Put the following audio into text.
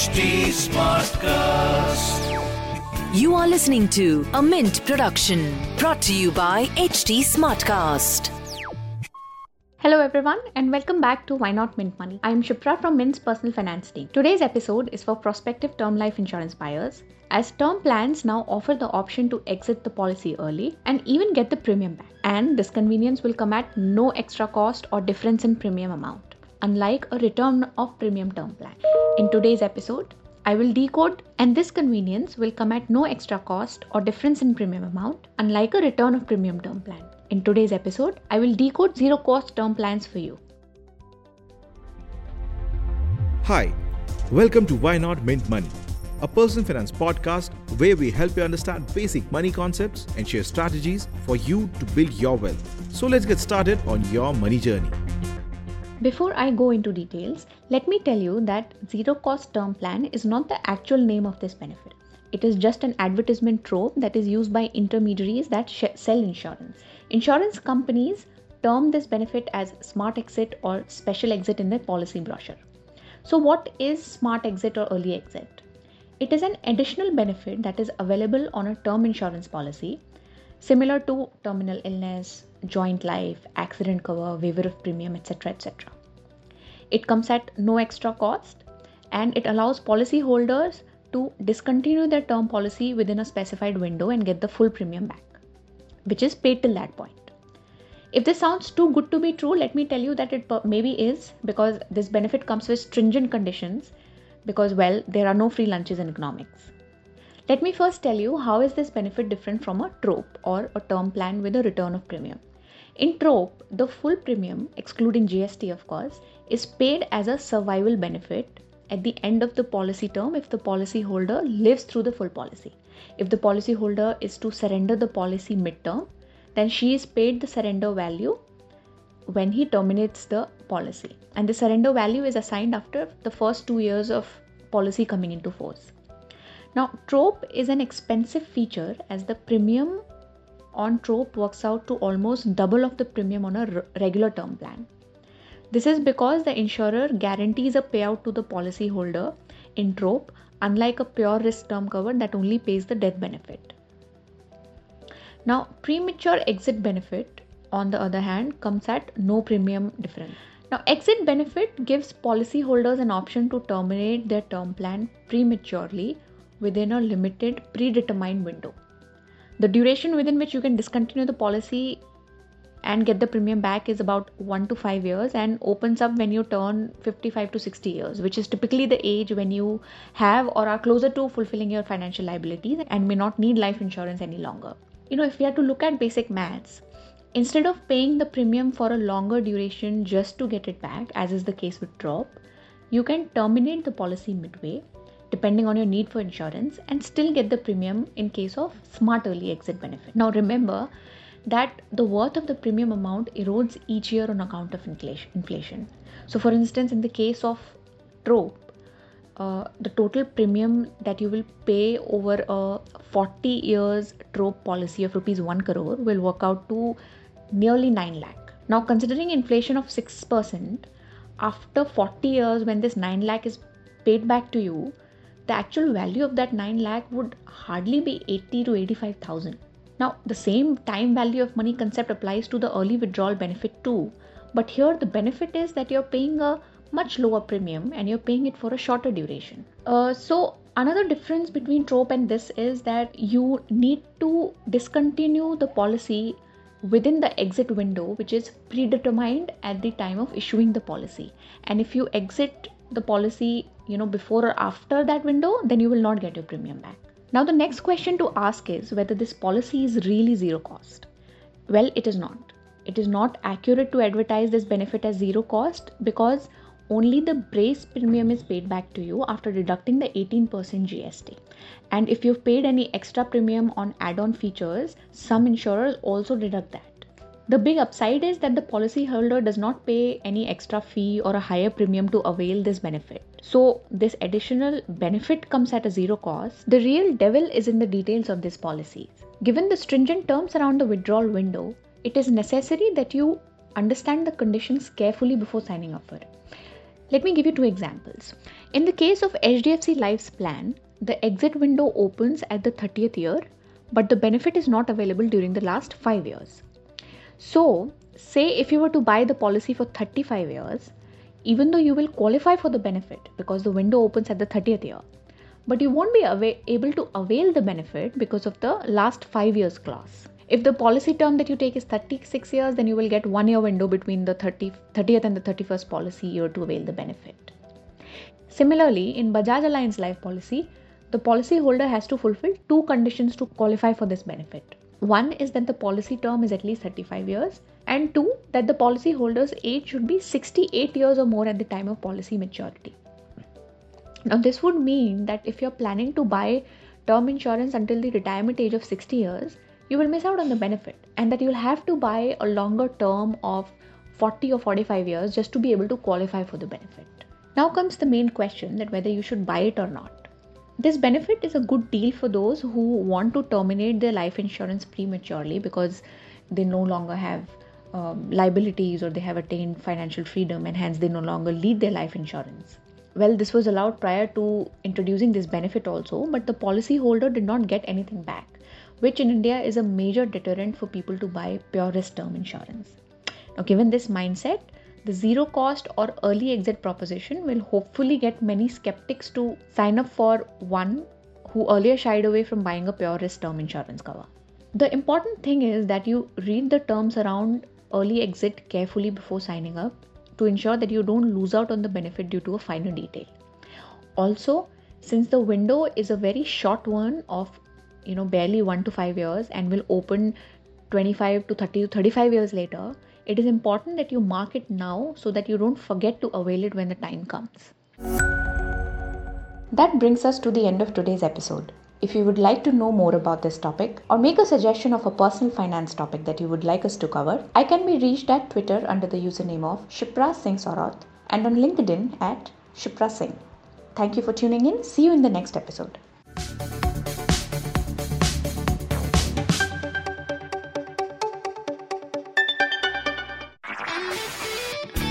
HT Smartcast. You are listening to a Mint production brought to you by HT Smartcast. Hello everyone and welcome back to Why Not Mint Money. I am Shipra from Mint's personal finance team. Today's episode is for prospective term life insurance buyers as term plans now offer the option to exit the policy early and even get the premium back. And this convenience will come at no extra cost or difference in premium amount unlike a return of premium term plan. In today's episode, I will decode and this convenience will come at no extra cost or difference in premium amount, unlike a return of premium term plan. In today's episode, I will decode zero cost term plans for you. Hi, welcome to Why Not Mint Money, a personal finance podcast where we help you understand basic money concepts and share strategies for you to build your wealth. So let's get started on your money journey. Before I go into details, let me tell you that zero cost term plan is not the actual name of this benefit. It is just an advertisement trope that is used by intermediaries that sh- sell insurance. Insurance companies term this benefit as smart exit or special exit in their policy brochure. So, what is smart exit or early exit? It is an additional benefit that is available on a term insurance policy, similar to terminal illness, joint life, accident cover, waiver of premium, etc. etc. It comes at no extra cost and it allows policyholders to discontinue their term policy within a specified window and get the full premium back, which is paid till that point. If this sounds too good to be true, let me tell you that it maybe is because this benefit comes with stringent conditions because, well, there are no free lunches in economics. Let me first tell you how is this benefit different from a trope or a term plan with a return of premium. In TROPE, the full premium, excluding GST of course, is paid as a survival benefit at the end of the policy term if the policyholder lives through the full policy. If the policyholder is to surrender the policy midterm, then she is paid the surrender value when he terminates the policy. And the surrender value is assigned after the first two years of policy coming into force. Now, TROPE is an expensive feature as the premium on trope works out to almost double of the premium on a regular term plan. This is because the insurer guarantees a payout to the policyholder in trope, unlike a pure risk term cover that only pays the death benefit. Now, premature exit benefit, on the other hand, comes at no premium difference. Now, exit benefit gives policyholders an option to terminate their term plan prematurely within a limited predetermined window. The duration within which you can discontinue the policy and get the premium back is about 1 to 5 years and opens up when you turn 55 to 60 years, which is typically the age when you have or are closer to fulfilling your financial liabilities and may not need life insurance any longer. You know, if we have to look at basic maths, instead of paying the premium for a longer duration just to get it back, as is the case with TROPE, you can terminate the policy midway depending on your need for insurance and still get the premium in case of smart early exit benefit. Now remember that the worth of the premium amount erodes each year on account of inflation. So for instance in the case of TROPE, uh, the total premium that you will pay over a 40 years trope policy of rupees 1 crore will work out to nearly 9 lakh. Now considering inflation of 6%, after 40 years when this 9 lakh is paid back to you, the actual value of that 9 lakh would hardly be 80 to 85,000. Now, the same time value of money concept applies to the early withdrawal benefit too, but here the benefit is that you're paying a much lower premium and you're paying it for a shorter duration. Uh, so, another difference between trope and this is that you need to discontinue the policy within the exit window, which is predetermined at the time of issuing the policy. And if you exit the policy you know before or after that window then you will not get your premium back now the next question to ask is whether this policy is really zero cost well it is not it is not accurate to advertise this benefit as zero cost because only the base premium is paid back to you after deducting the 18% GST. And if you've paid any extra premium on add on features, some insurers also deduct that. The big upside is that the policyholder does not pay any extra fee or a higher premium to avail this benefit. So, this additional benefit comes at a zero cost. The real devil is in the details of these policies. Given the stringent terms around the withdrawal window, it is necessary that you understand the conditions carefully before signing up for it. Let me give you two examples. In the case of HDFC Life's plan, the exit window opens at the 30th year, but the benefit is not available during the last 5 years. So, say if you were to buy the policy for 35 years, even though you will qualify for the benefit because the window opens at the 30th year, but you won't be able to avail the benefit because of the last 5 years clause. If the policy term that you take is 36 years, then you will get one year window between the 30, 30th and the 31st policy year to avail the benefit. Similarly, in Bajaj Allianz life policy, the policyholder has to fulfill two conditions to qualify for this benefit. One is that the policy term is at least 35 years, and two, that the policyholder's age should be 68 years or more at the time of policy maturity. Now, this would mean that if you're planning to buy term insurance until the retirement age of 60 years, you will miss out on the benefit, and that you'll have to buy a longer term of 40 or 45 years just to be able to qualify for the benefit. Now comes the main question that whether you should buy it or not. This benefit is a good deal for those who want to terminate their life insurance prematurely because they no longer have um, liabilities or they have attained financial freedom and hence they no longer need their life insurance. Well, this was allowed prior to introducing this benefit also, but the policyholder did not get anything back, which in India is a major deterrent for people to buy pure risk term insurance. Now, given this mindset, the zero cost or early exit proposition will hopefully get many skeptics to sign up for one who earlier shied away from buying a pure risk term insurance cover. The important thing is that you read the terms around early exit carefully before signing up to ensure that you don't lose out on the benefit due to a finer detail. Also, since the window is a very short one of you know barely 1 to 5 years and will open 25 to 30 to 35 years later, it is important that you mark it now so that you don't forget to avail it when the time comes. That brings us to the end of today's episode. If you would like to know more about this topic or make a suggestion of a personal finance topic that you would like us to cover, I can be reached at Twitter under the username of Shipra Singh Saurath and on LinkedIn at Shipra Singh. Thank you for tuning in. See you in the next episode.